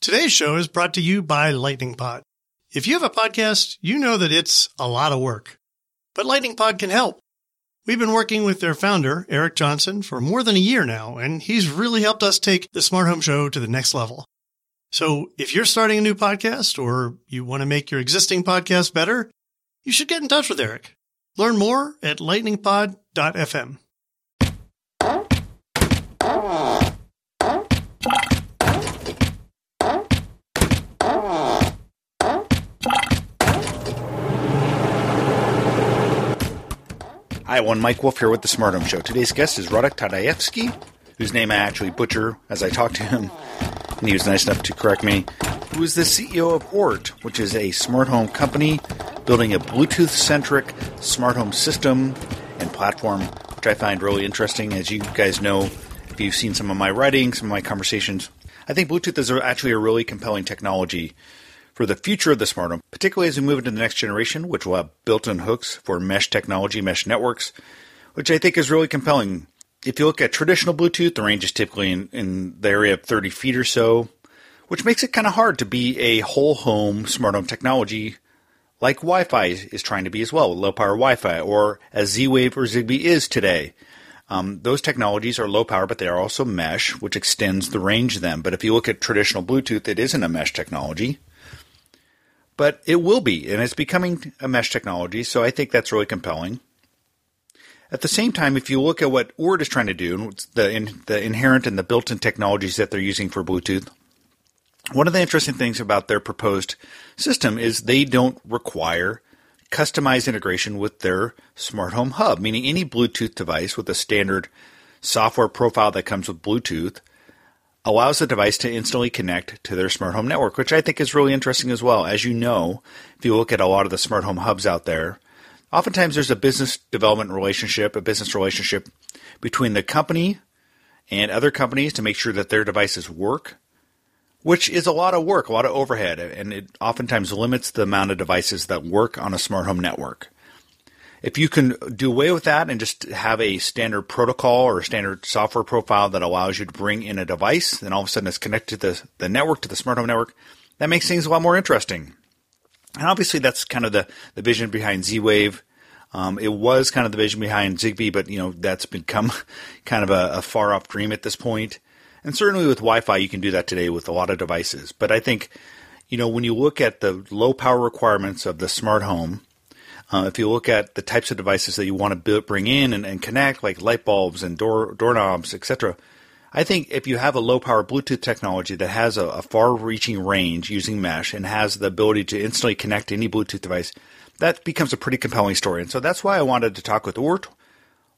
Today's show is brought to you by Lightning Pod. If you have a podcast, you know that it's a lot of work, but Lightning Pod can help. We've been working with their founder, Eric Johnson, for more than a year now, and he's really helped us take the Smart Home Show to the next level. So if you're starting a new podcast or you want to make your existing podcast better, you should get in touch with Eric. Learn more at lightningpod.fm. Hi, one Mike Wolf here with the Smart Home Show. Today's guest is Radek Tadajewski, whose name I actually butcher as I talk to him, and he was nice enough to correct me, who is the CEO of Oort, which is a smart home company building a Bluetooth centric smart home system and platform, which I find really interesting. As you guys know, if you've seen some of my writing, some of my conversations, I think Bluetooth is actually a really compelling technology for the future of the smart home, particularly as we move into the next generation, which will have built in hooks for mesh technology, mesh networks, which I think is really compelling. If you look at traditional Bluetooth, the range is typically in, in the area of 30 feet or so, which makes it kind of hard to be a whole home smart home technology like Wi Fi is trying to be as well, low power Wi Fi, or as Z Wave or Zigbee is today. Um, those technologies are low power, but they are also mesh, which extends the range of them. But if you look at traditional Bluetooth, it isn't a mesh technology but it will be, and it's becoming a mesh technology. So I think that's really compelling. At the same time, if you look at what Oort is trying to do, the in, the inherent and the built-in technologies that they're using for Bluetooth, one of the interesting things about their proposed system is they don't require customized integration with their smart home hub, meaning any Bluetooth device with a standard software profile that comes with Bluetooth allows the device to instantly connect to their smart home network, which I think is really interesting as well. As you know, if you look at a lot of the smart home hubs out there, oftentimes there's a business development relationship, a business relationship between the company and other companies to make sure that their devices work, which is a lot of work, a lot of overhead, and it oftentimes limits the amount of devices that work on a smart home network. If you can do away with that and just have a standard protocol or a standard software profile that allows you to bring in a device, then all of a sudden it's connected to the, the network, to the smart home network, that makes things a lot more interesting. And obviously that's kind of the, the vision behind Z-Wave. Um, it was kind of the vision behind Zigbee, but you know that's become kind of a, a far off dream at this point. And certainly with Wi-Fi, you can do that today with a lot of devices. But I think, you know, when you look at the low power requirements of the smart home, uh, if you look at the types of devices that you want to build, bring in and, and, connect, like light bulbs and door doorknobs, etc., I think if you have a low power Bluetooth technology that has a, a far reaching range using mesh and has the ability to instantly connect any Bluetooth device, that becomes a pretty compelling story. And so that's why I wanted to talk with Oort,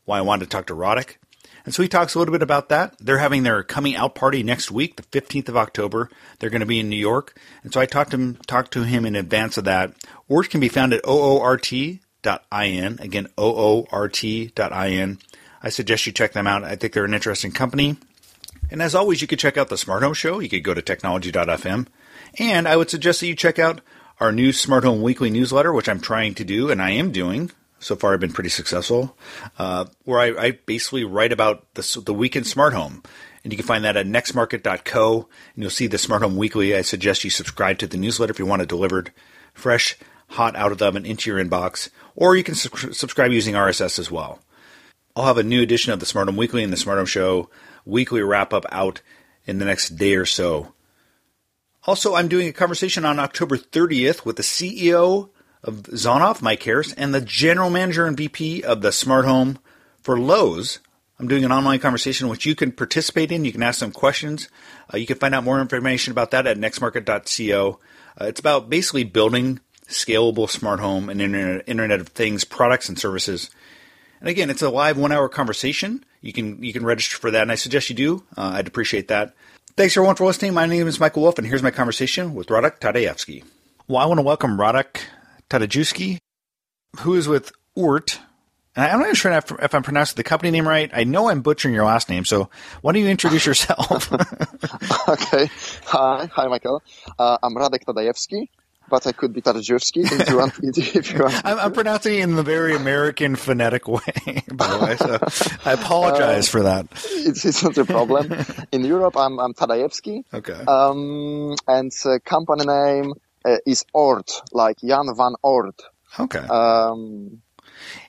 why I wanted to talk to Radek, and so he talks a little bit about that. They're having their coming out party next week, the 15th of October. They're going to be in New York. And so I talked to him, talked to him in advance of that. Oort can be found at oort.in. Again, oort.in. I suggest you check them out. I think they're an interesting company. And as always, you could check out the Smart Home Show. You could go to technology.fm. And I would suggest that you check out our new Smart Home Weekly newsletter, which I'm trying to do, and I am doing so far I've been pretty successful, uh, where I, I, basically write about the, the week in smart home. And you can find that at nextmarket.co, and you'll see the Smart Home Weekly. I suggest you subscribe to the newsletter if you want it delivered fresh, hot out of the oven into your inbox, or you can su- subscribe using RSS as well. I'll have a new edition of the Smart Home Weekly and the Smart Home Show weekly wrap up out in the next day or so. Also, I'm doing a conversation on October 30th with the CEO of Zonoff, Mike Harris, and the general manager and VP of the smart home for Lowe's. I'm doing an online conversation which you can participate in. You can ask some questions. Uh, you can find out more information about that at nextmarket.co. Uh, it's about basically building scalable smart home and internet, internet of things products and services. And again, it's a live one hour conversation. You can you can register for that, and I suggest you do. Uh, I'd appreciate that. Thanks everyone for listening. My name is Michael Wolf, and here's my conversation with Radek Tadajewski. Well, I want to welcome Radek Tadajewski, who is with Oort. And I'm not even sure if, if I'm pronouncing the company name right. I know I'm butchering your last name, so why don't you introduce yourself? okay. Hi, hi, Michael. Uh, I'm Radek Tadajewski. but I could be Tarjewski if you want. If you want. I'm, I'm pronouncing it in the very American phonetic way, by the way. So I apologize for that. It's, it's not a problem. In Europe, I'm, I'm Tadajewski. Okay. Um, and uh, company name uh, is Oort, like Jan van Oort. Okay. Um,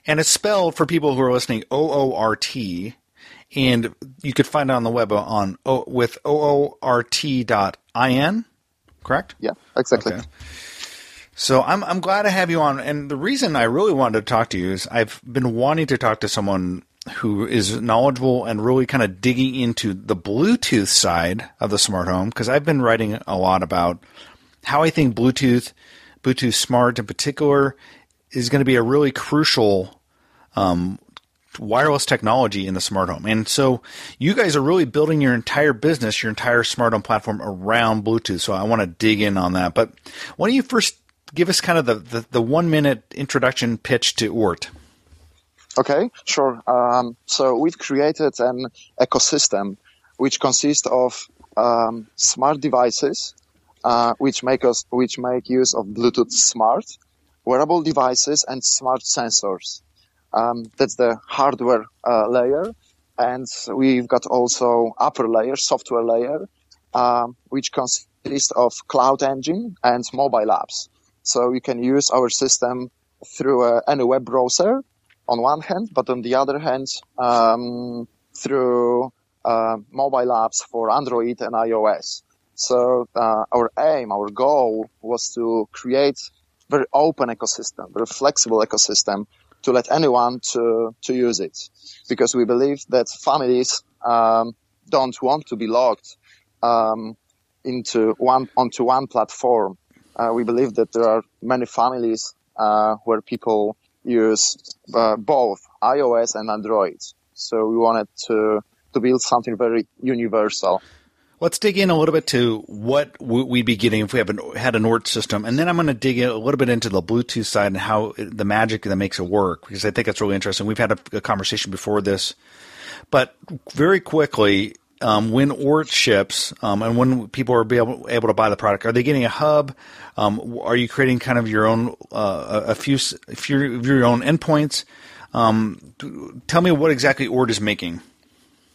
and it's spelled for people who are listening O O R T, and you could find it on the web on o, with O O R T dot I N. Correct. yeah, exactly. Okay. So I'm I'm glad to have you on, and the reason I really wanted to talk to you is I've been wanting to talk to someone who is knowledgeable and really kind of digging into the Bluetooth side of the smart home because I've been writing a lot about how I think Bluetooth, Bluetooth Smart in particular, is going to be a really crucial um, wireless technology in the smart home. And so you guys are really building your entire business, your entire smart home platform around Bluetooth. So I want to dig in on that. But why don't you first give us kind of the, the, the one minute introduction pitch to Oort? Okay, sure. Um, so we've created an ecosystem which consists of um, smart devices, uh, which make us, which make use of Bluetooth Smart, wearable devices, and smart sensors. Um, that's the hardware uh, layer, and we've got also upper layer, software layer, um, which consists of cloud engine and mobile apps. So you can use our system through uh, any web browser on one hand, but on the other hand, um, through uh, mobile apps for Android and iOS. So uh, our aim, our goal was to create very open ecosystem, very flexible ecosystem to let anyone to, to use it. Because we believe that families um, don't want to be locked um, into one onto one platform. Uh, we believe that there are many families uh, where people use uh, both iOS and Android. So we wanted to to build something very universal. Let's dig in a little bit to what we'd be getting if we an, had an Oort system, and then I'm going to dig in a little bit into the Bluetooth side and how the magic that makes it work because I think that's really interesting. We've had a, a conversation before this, but very quickly, um, when Oort ships um, and when people are able, able to buy the product, are they getting a hub? Um, are you creating kind of your own uh, a few a few of your own endpoints? Um, tell me what exactly Oort is making.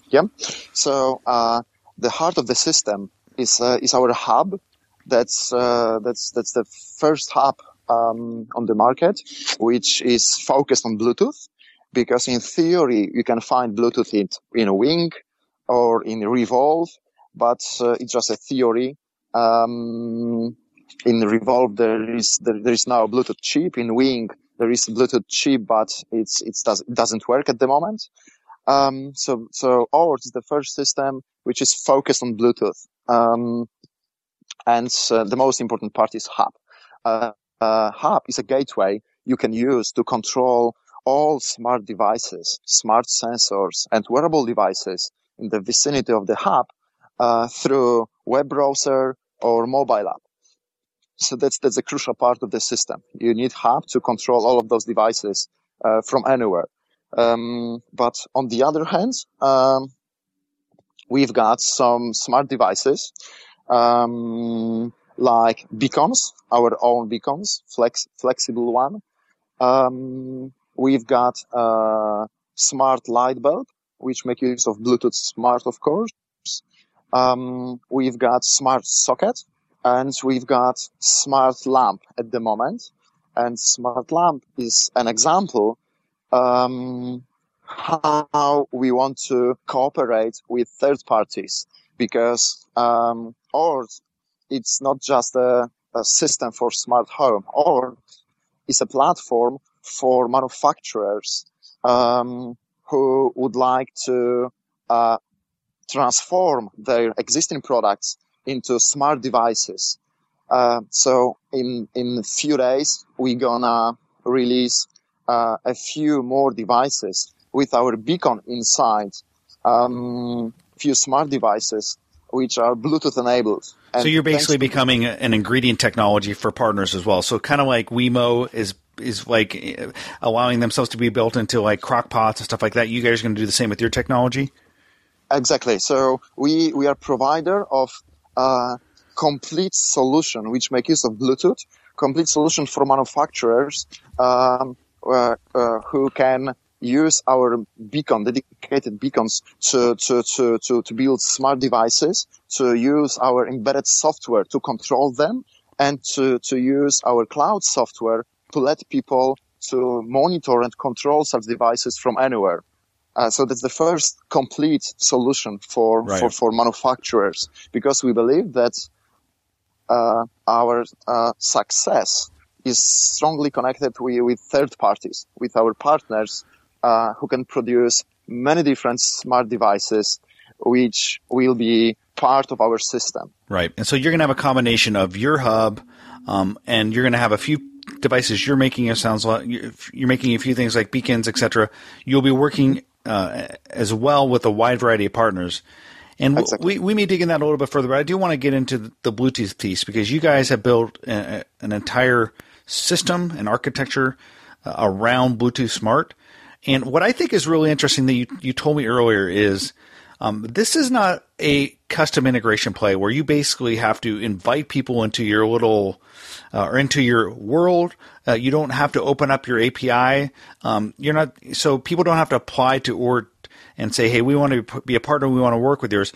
Yep. So uh, the heart of the system is uh, is our hub. That's uh, that's that's the first hub um, on the market, which is focused on Bluetooth. Because in theory, you can find Bluetooth in, in a Wink or in Revolv, but uh, it's just a theory. Um, in Revolv, there is there, there is now a Bluetooth chip. In Wink, there is a Bluetooth chip, but it's it's does, it doesn't work at the moment. Um, so, so is the first system which is focused on Bluetooth. Um, and uh, the most important part is Hub. Uh, uh, Hub is a gateway you can use to control all smart devices, smart sensors, and wearable devices in the vicinity of the hub uh, through web browser or mobile app. So that's that's a crucial part of the system. You need hub to control all of those devices uh, from anywhere. Um, but on the other hand, um, we've got some smart devices, um, like beacons, our own beacons, flex, flexible one. Um, we've got a smart light bulb, which make use of Bluetooth smart, of course. Um, we've got smart socket and we've got smart lamp at the moment. And smart lamp is an example um, how we want to cooperate with third parties because um, or it's not just a, a, system for smart home or it's a platform for manufacturers um, who would like to uh, transform their existing products into smart devices. Uh, so in in a few days we're gonna release uh, a few more devices with our beacon inside, um, few smart devices which are Bluetooth enabled. And so you're basically becoming an ingredient technology for partners as well. So kind of like Wemo is is like uh, allowing themselves to be built into like crock pots and stuff like that. You guys are going to do the same with your technology. Exactly. So we we are provider of uh, complete solution which make use of Bluetooth, complete solution for manufacturers um, who can use our beacon, dedicated beacons to, to, to, to, to build smart devices, to use our embedded software to control them, and to, to use our cloud software to let people to monitor and control such devices from anywhere. Uh, so that's the first complete solution for, Right. for, for manufacturers because we believe that uh, our uh, success is strongly connected with, with third parties, with our partners uh, who can produce many different smart devices which will be part of our system. Right. And so you're going to have a combination of your hub, um, and you're going to have a few devices you're making. It sounds like you're making a few things like beacons, etc. You'll be working uh, as well with a wide variety of partners. And Exactly. we, we may dig in that a little bit further, but I do want to get into the, Bluetooth piece because you guys have built a, a- an entire system and architecture uh, around Bluetooth Smart. And what I think is really interesting that you, you told me earlier is um, this is not a custom integration play where you basically have to invite people into your little uh, or into your world. Uh, you don't have to open up your API. Um, you're not so people don't have to apply to Oort and say, "Hey, we want to be a partner. We want to work with yours."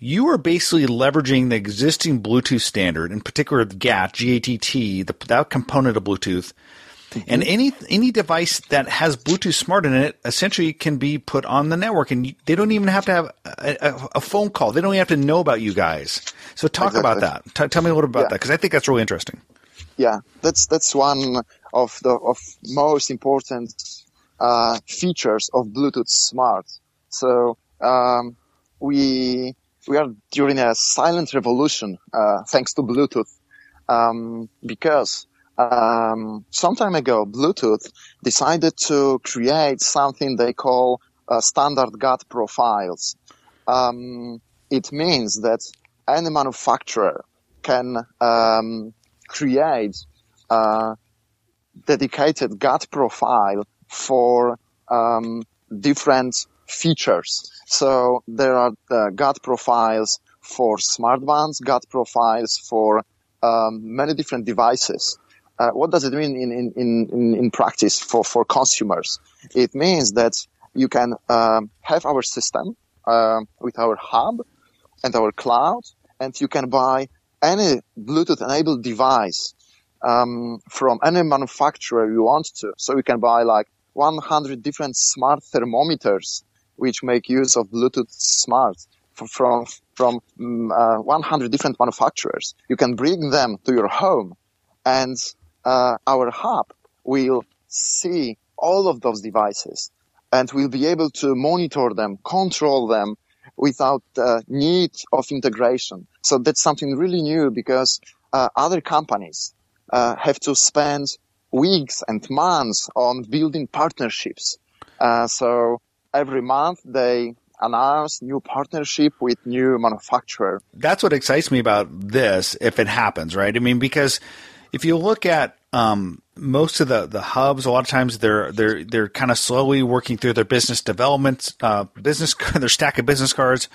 You are basically leveraging the existing Bluetooth standard, in particular the GATT, G-A-T-T, the, that component of Bluetooth, and any any device that has Bluetooth Smart in it essentially can be put on the network, and you, they don't even have to have a, a, a phone call. They don't even have to know about you guys. So talk about that. T- tell me a little about Yeah. that because I think that's really interesting. Yeah, that's that's one of the of most important uh, features of Bluetooth Smart. So um, we we are during a silent revolution uh, thanks to Bluetooth um, because um, some time ago Bluetooth decided to create something they call uh, standard GATT profiles. Um, it means that any manufacturer can um, create a dedicated GATT profile for um, different features. So there are uh, GATT profiles for smartbands, GATT profiles for um, many different devices. Uh, what does it mean in, in, in, in, in practice for, for consumers? It means that you can um, have our system uh, with our hub and our cloud, and you can buy any Bluetooth enabled device um, from any manufacturer you want to. So you can buy like 100 different smart thermometers which make use of Bluetooth Smart from from mm, uh, 100 different manufacturers. You can bring them to your home, and uh, our hub will see all of those devices, and we'll be able to monitor them, control them without the need of integration. So that's something really new because uh, other companies uh, have to spend weeks and months on building partnerships. Uh, so every month they announce new partnership with new manufacturer. that's what excites me about this if it happens, right? I mean, because if you look at um, most of the, the hubs, a lot of times they're they're they're kind of slowly working through their business development, uh, business their stack of business cards,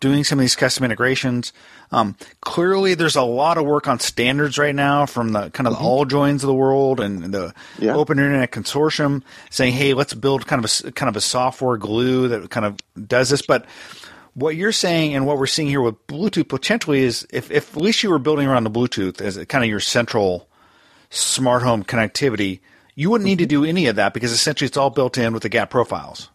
doing some of these custom integrations. Um, clearly, there's a lot of work on standards right now from the kind of the AllJoyns of the world and the Yeah. Open Interconnect Consortium saying, "Hey, let's build kind of a kind of a software glue that kind of does this." But what you're saying and what we're seeing here with Bluetooth potentially is if, if at least you were building around the Bluetooth as kind of your central smart home connectivity, you wouldn't need to do any of that because essentially it's all built in with the GAP profiles.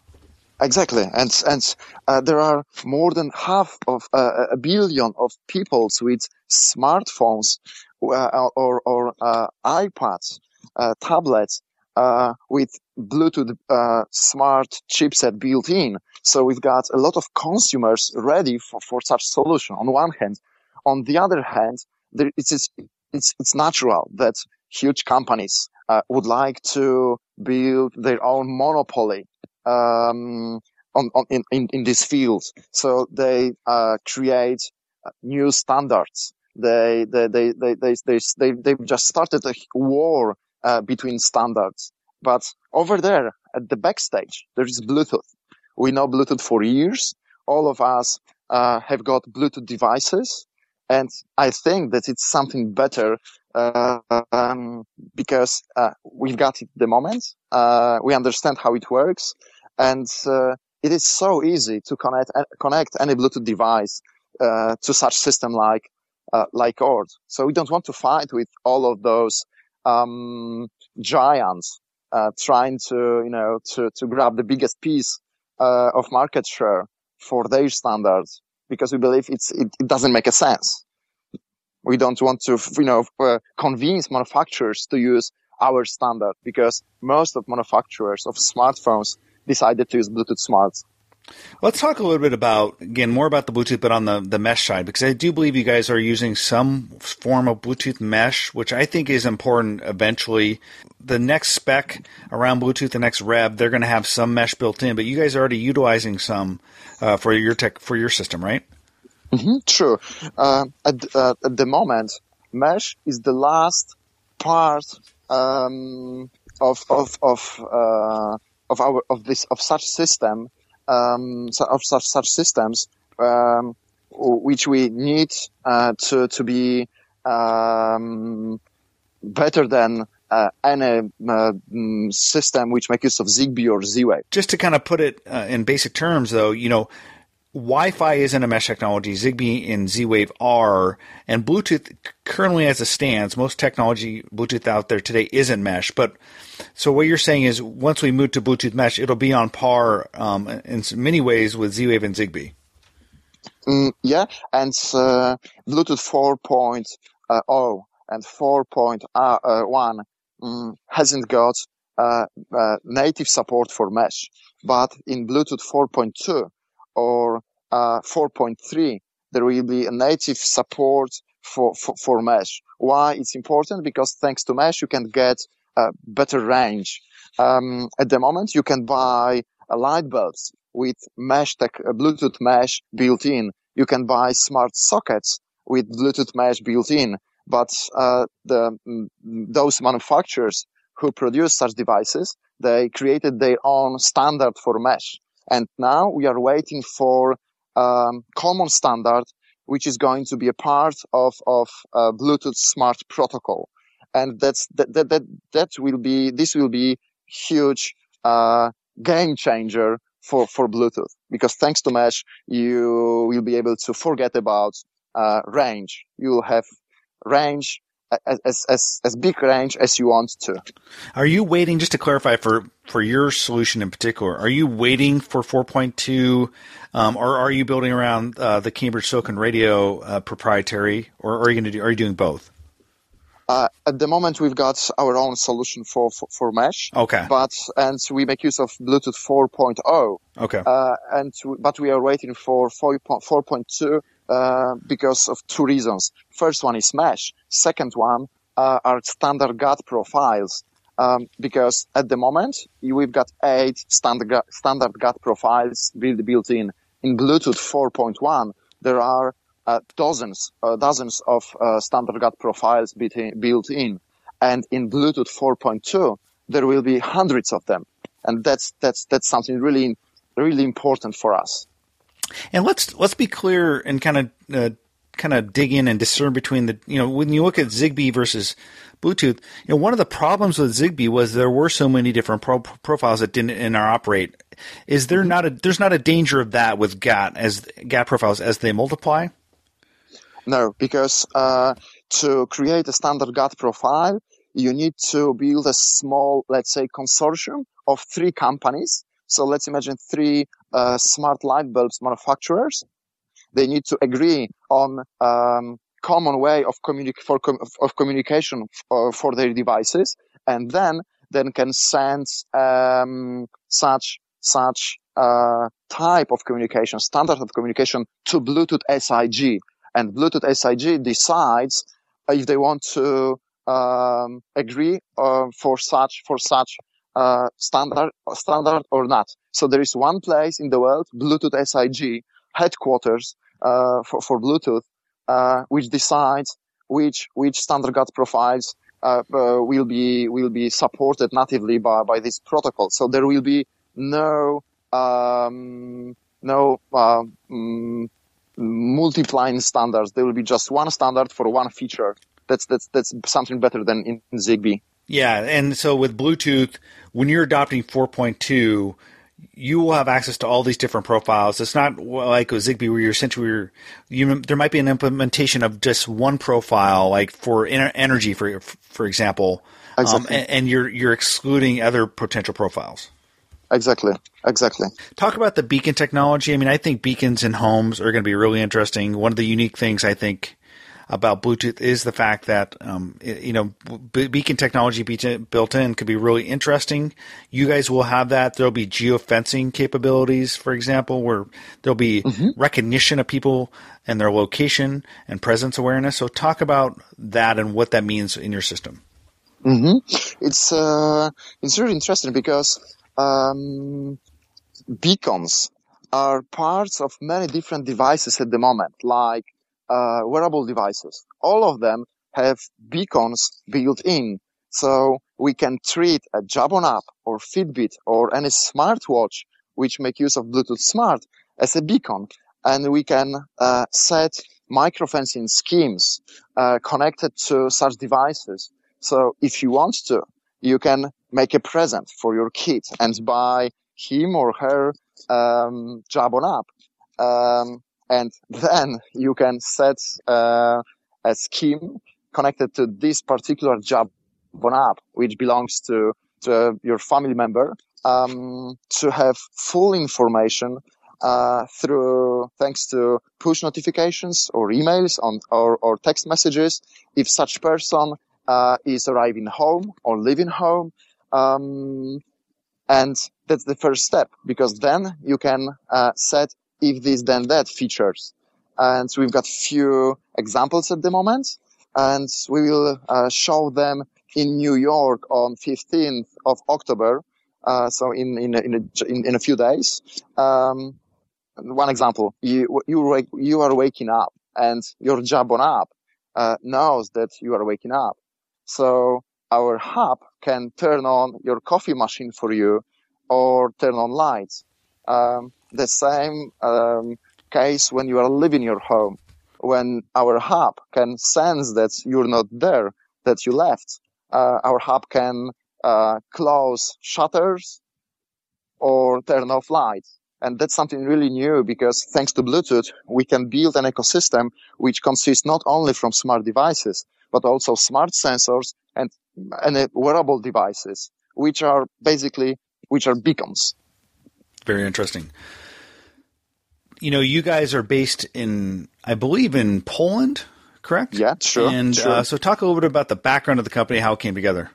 Exactly, and and uh, there are more than half of uh, a billion of people with smartphones uh, or or uh, iPads, uh, tablets uh, with Bluetooth uh, smart chipset built in. So we've got a lot of consumers ready for, for such solution. On one hand, on the other hand, there, it's it's it's natural that huge companies uh, would like to build their own monopoly um, on, on in, in, in this field. So they uh, create uh, new standards. They they they they they they they they've just started a war uh, between standards. But over there at the backstage, there is Bluetooth. We know Bluetooth for years. All of us uh, have got Bluetooth devices, And I think that it's something better uh, um, because uh, we've got it the moment. Uh, we understand how it works, and uh, it is so easy to connect connect any Bluetooth device to such system like uh, like ours. So we don't want to fight with all of those um, giants uh, trying to you know to to grab the biggest piece of market share for their standards because we believe it's it, it doesn't make a sense. We don't want to, you know, uh, convince manufacturers to use our standard because most of manufacturers of smartphones decided to use Bluetooth Smarts. Let's talk a little bit about again more about the Bluetooth, but on the the mesh side, because I do believe you guys are using some form of Bluetooth mesh, which I think is important. Eventually, the next spec around Bluetooth, the next rev, they're going to have some mesh built in, but you guys are already utilizing some uh, for your tech for your system, right? Mm-hmm, true. Uh, at, uh, at the moment, mesh is the last part um, of of of uh, of our of this of such system um, of such such systems um, which we need uh, to to be um, better than uh, any uh, mm, system which makes use of Zigbee or Z-Wave. Just to kind of put it uh, in basic terms, though, you know, Wi-Fi isn't a mesh technology. Zigbee and Z-Wave are, and Bluetooth currently as it stands, most technology Bluetooth out there today isn't mesh. But so what you're saying is, once we move to Bluetooth mesh, it'll be on par um, in many ways with Z-Wave and Zigbee. Mm, yeah, and uh, Bluetooth 4.0 and 4.1 um, hasn't got uh, uh, native support for mesh, but in Bluetooth 4.2 or uh, 4.3, there will be a native support for, for, for, mesh. Why it's important? Because thanks to mesh, you can get better range. Um, at the moment, you can buy light bulbs with mesh tech, Bluetooth mesh built in. You can buy smart sockets with Bluetooth mesh built in. But uh, the, mm, those manufacturers who produce such devices, they created their own standard for mesh. And now we are waiting for um, common standard, which is going to be a part of, of uh, Bluetooth Smart Protocol. And that's, that, that, that, that will be, this will be huge, uh, game changer for, for Bluetooth because thanks to mesh, you will be able to forget about, uh, range. You will have range as, as, as big range as you want to. Are you waiting, just to clarify for, for your solution in particular, are you waiting for 4.2, um, or are you building around uh, the Cambridge Silicon Radio uh, proprietary, or are you going to do, are you doing both? Uh, at the moment, we've got our own solution for, for, for, mesh. Okay. But, and we make use of Bluetooth 4.0. Okay. Uh, and, but we are waiting for 4.2 uh, because of two reasons. First one is mesh. Second one uh, are standard GATT profiles. Um, because at the moment we've got eight standard standard GATT profiles built built in. In Bluetooth 4.1, there are uh, dozens uh, dozens of uh, standard GATT profiles built in, and in Bluetooth 4.2, there will be hundreds of them, and that's that's that's something really really important for us. And let's let's be clear and kind of uh, kind of dig in and discern between the you know when you look at Zigbee versus Bluetooth, you know one of the problems with Zigbee was there were so many different pro- profiles that didn't interoperate. Is there not a there's not a danger of that with GATT as GATT profiles as they multiply? No, because uh, to create a standard GATT profile, you need to build a small, let's say, consortium of three companies. So let's imagine three uh, smart light bulbs manufacturers. They need to agree on um, common way of, for com- of communication for, uh, for their devices, and then then can send um, such such uh, type of communication, standard of communication to Bluetooth SIG, and Bluetooth SIG decides if they want to um, agree uh, for such for such uh, standard standard or not. So there is one place in the world, Bluetooth SIG headquarters uh, for, for Bluetooth, uh, which decides which which standard GATT profiles uh, uh, will be will be supported natively by by this protocol. So there will be no um, no um, multiplying standards. There will be just one standard for one feature. That's that's that's something better than in Zigbee. Yeah, and so with Bluetooth, when you're adopting 4.2, you will have access to all these different profiles. It's not like with Zigbee where you're essentially you there might be an implementation of just one profile, like for energy, for for example, um, exactly. um, and, and, you're you're excluding other potential profiles. Exactly, exactly. Talk about the beacon technology. I mean, I think beacons in homes are going to be really interesting. One of the unique things I think about Bluetooth is the fact that um, you know beacon technology built in could be really interesting. You guys will have that. There'll be geofencing capabilities, for example, where there'll be mm-hmm. recognition of people and their location and presence awareness. So talk about that and what that means in your system. Mm-hmm. It's uh, it's really interesting because um, beacons are parts of many different devices at the moment, like uh, wearable devices. All of them have beacons built in. So we can treat a Jawbone UP or Fitbit or any smartwatch which make use of Bluetooth Smart as a beacon. And we can uh, set microfencing schemes uh, connected to such devices. So if you want to, you can make a present for your kid and buy him or her um, Jawbone UP. Um, and then you can set uh, a scheme connected to this particular job on app, which belongs to, to your family member, um, to have full information uh, through thanks to push notifications or emails on or, or text messages if such person uh, is arriving home or leaving home um, and that's the first step because then you can uh, set if this then that features. And we've got few examples at the moment and we will uh, show them in New York on 15th of October. Uh, so in, in, in, a, in, in, a few days. Um, one example, you, you, you are waking up and your Jawbone UP, uh, knows that you are waking up. So our hub can turn on your coffee machine for you or turn on lights. Um, the same um, case when you are leaving your home, when our hub can sense that you're not there, that you left. Uh, our hub can uh, close shutters or turn off lights. And that's something really new because thanks to Bluetooth, we can build an ecosystem which consists not only from smart devices, but also smart sensors and, and wearable devices, which are basically, which are beacons. Very interesting you know, you guys are based in, I believe, in Poland, correct? Yeah, sure. And sure. Uh, so, talk a little bit about the background of the company, how it came together.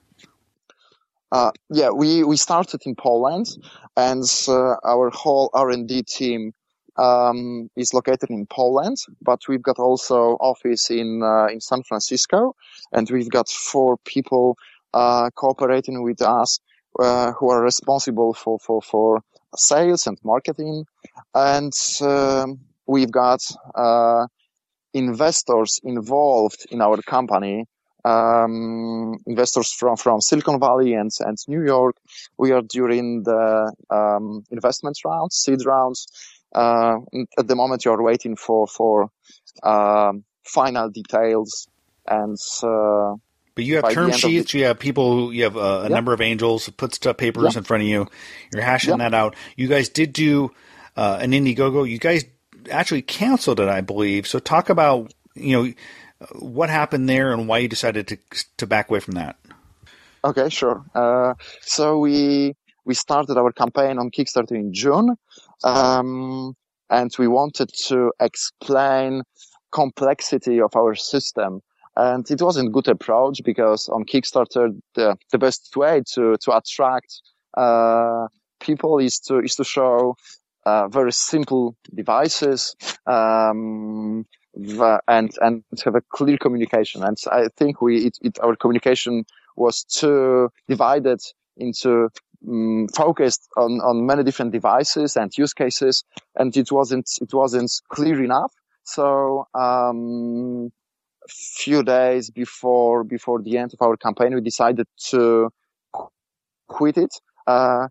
Uh, yeah, we, we started in Poland, and uh, our whole R and D team um, is located in Poland. But we've got also office in uh, in San Francisco, and we've got four people uh, cooperating with us uh, who are responsible for for for sales and marketing. And um, we've got uh, investors involved in our company, um, investors from, from Silicon Valley and, and New York. We are during the um, investment rounds, seed rounds. Uh, at the moment, you're waiting for for uh, final details and uh, but you have term sheets. The- you have people. You have a, a number of angels. Put stuff papers in front of you. You're hashing that out. You guys did do uh, an Indiegogo. You guys actually canceled it, I believe. So talk about you know what happened there and why you decided to to back away from that. Okay, sure. Uh, so we we started our campaign on Kickstarter in June, um, and we wanted to explain complexity of our system and it wasn't good approach because on Kickstarter, the, the best way to, to attract, uh, people is to, is to show, uh, very simple devices, um, and, and have a clear communication. And I think we, it, it our communication was too divided into um, focused on, on many different devices and use cases, and it wasn't it wasn't clear enough. So um, few days before before the end of our campaign, we decided to quit it. Uh,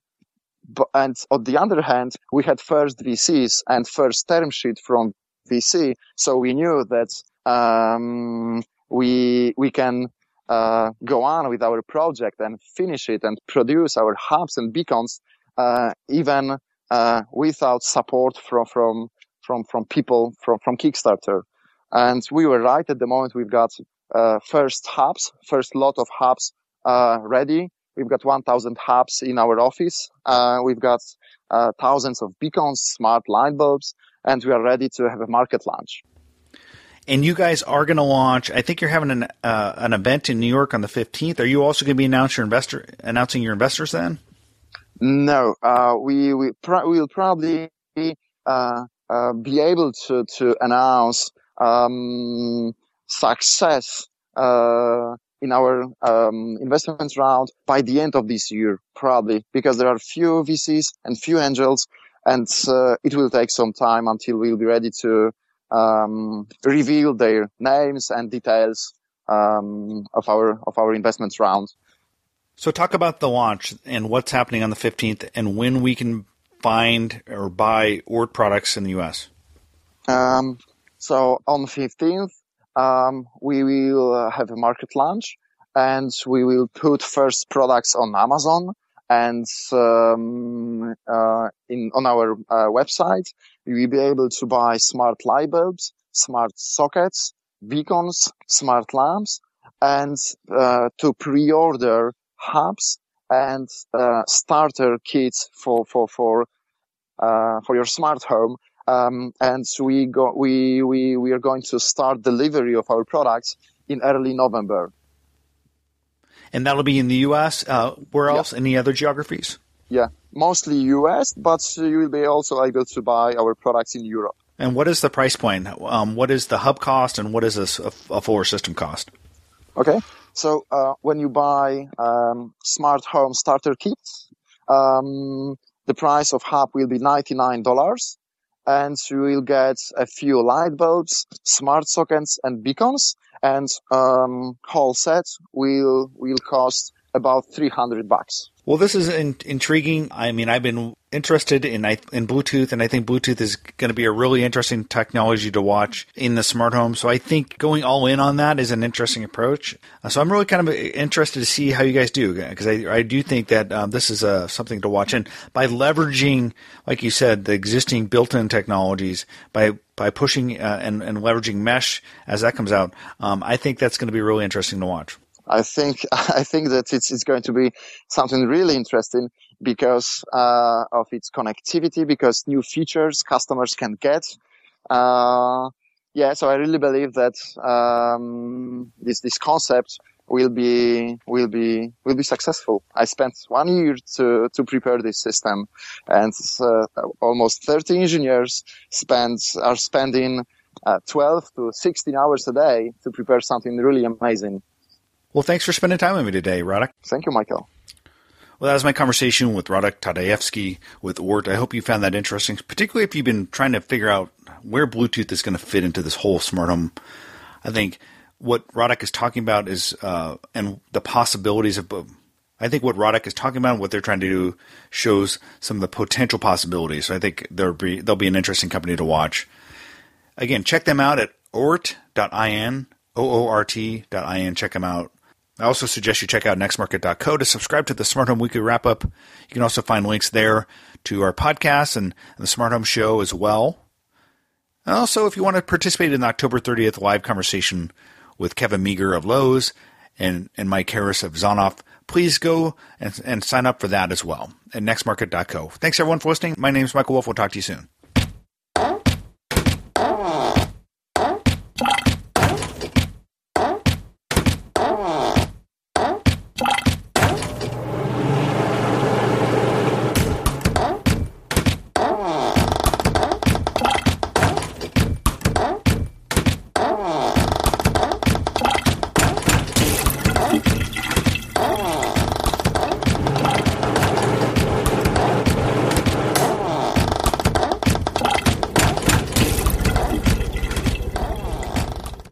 but, and on the other hand, we had first VCs and first term sheet from VC. So we knew that um, we we can uh, go on with our project and finish it and produce our hubs and beacons uh, even uh, without support from from from from people from from Kickstarter. And we were right at the moment. We've got uh, first hubs, first lot of hubs uh, ready. We've got 1,000 hubs in our office. Uh, we've got thousands of beacons, smart light bulbs, and we are ready to have a market launch and you guys are going to launch. I think you're having an uh, an event in New York on the 15th. Are you also going to be announcing your investor announcing your investors then? No, uh, we we will probably uh, uh, be able to to announce um, success uh, in our um, investment round by the end of this year, probably because there are few VCs and few angels, and uh, it will take some time until we'll be ready to um, reveal their names and details um, of our of our investment round. So, talk about the launch and what's happening on the 15th, and when we can find or buy Oort products in the U.S. Um, so, on the 15th, um, we will uh, have a market launch, and we will put first products on Amazon and um, uh, in on our uh, website you'll be able to buy smart light bulbs, smart sockets, beacons, smart lamps, and uh, to pre-order hubs and uh, starter kits for for for uh, for your smart home. Um, and we go we we we are going to start delivery of our products in early November and that'll be in the U.S. Uh, where else? Any other geographies? Yeah, mostly U.S., but you will be also able to buy our products in Europe. And what is the price point? Um, what is the hub cost, and what is a, a fuller system cost? Okay, so uh, when you buy um, smart home starter kits, um, the price of hub will be ninety nine dollars, and you will get a few light bulbs, smart sockets, and beacons and um, whole set will will cost about 300 bucks. Well, this is in- intriguing. I mean, I've been interested in in Bluetooth, and I think Bluetooth is going to be a really interesting technology to watch in the smart home. So I think going all in on that is an interesting approach. Uh, so I'm really kind of interested to see how you guys do because I, I do think that um, this is uh, something to watch. And by leveraging, like you said, the existing built-in technologies, by by pushing uh, and, and leveraging mesh as that comes out, um, I think that's going to be really interesting to watch. I think I think that it's it's going to be something really interesting because uh, of its connectivity, because new features customers can get. Uh, yeah, so I really believe that um, this this concept will be will be will be successful. I spent one year to to prepare this system, and uh, almost 30 engineers spend are spending uh, 12 to 16 hours a day to prepare something really amazing. Well, thanks for spending time with me today, Radek. Thank you, Michael. Well, that was my conversation with Radek Tadajewski with Oort. I hope you found that interesting, particularly if you've been trying to figure out where Bluetooth is going to fit into this whole smart home. I think what Radek is talking about is, uh, and the possibilities of, I think what Radek is talking about, and what they're trying to do, shows some of the potential possibilities. So I think there'll be there'll be an interesting company to watch. Again, check them out at oort.in, o o r t.in. Check them out. I also suggest you check out nextmarket.co to subscribe to the Smart Home Weekly Wrap Up. You can also find links there to our podcast and, the Smart Home Show as well. And also, if you want to participate in the October 30th live conversation with Kevin Meagher of Lowe's and, and Mike Harris of Zonoff, please go and, and sign up for that as well at nextmarket.co. Thanks everyone for listening. My name is Michael Wolf. We'll talk to you soon.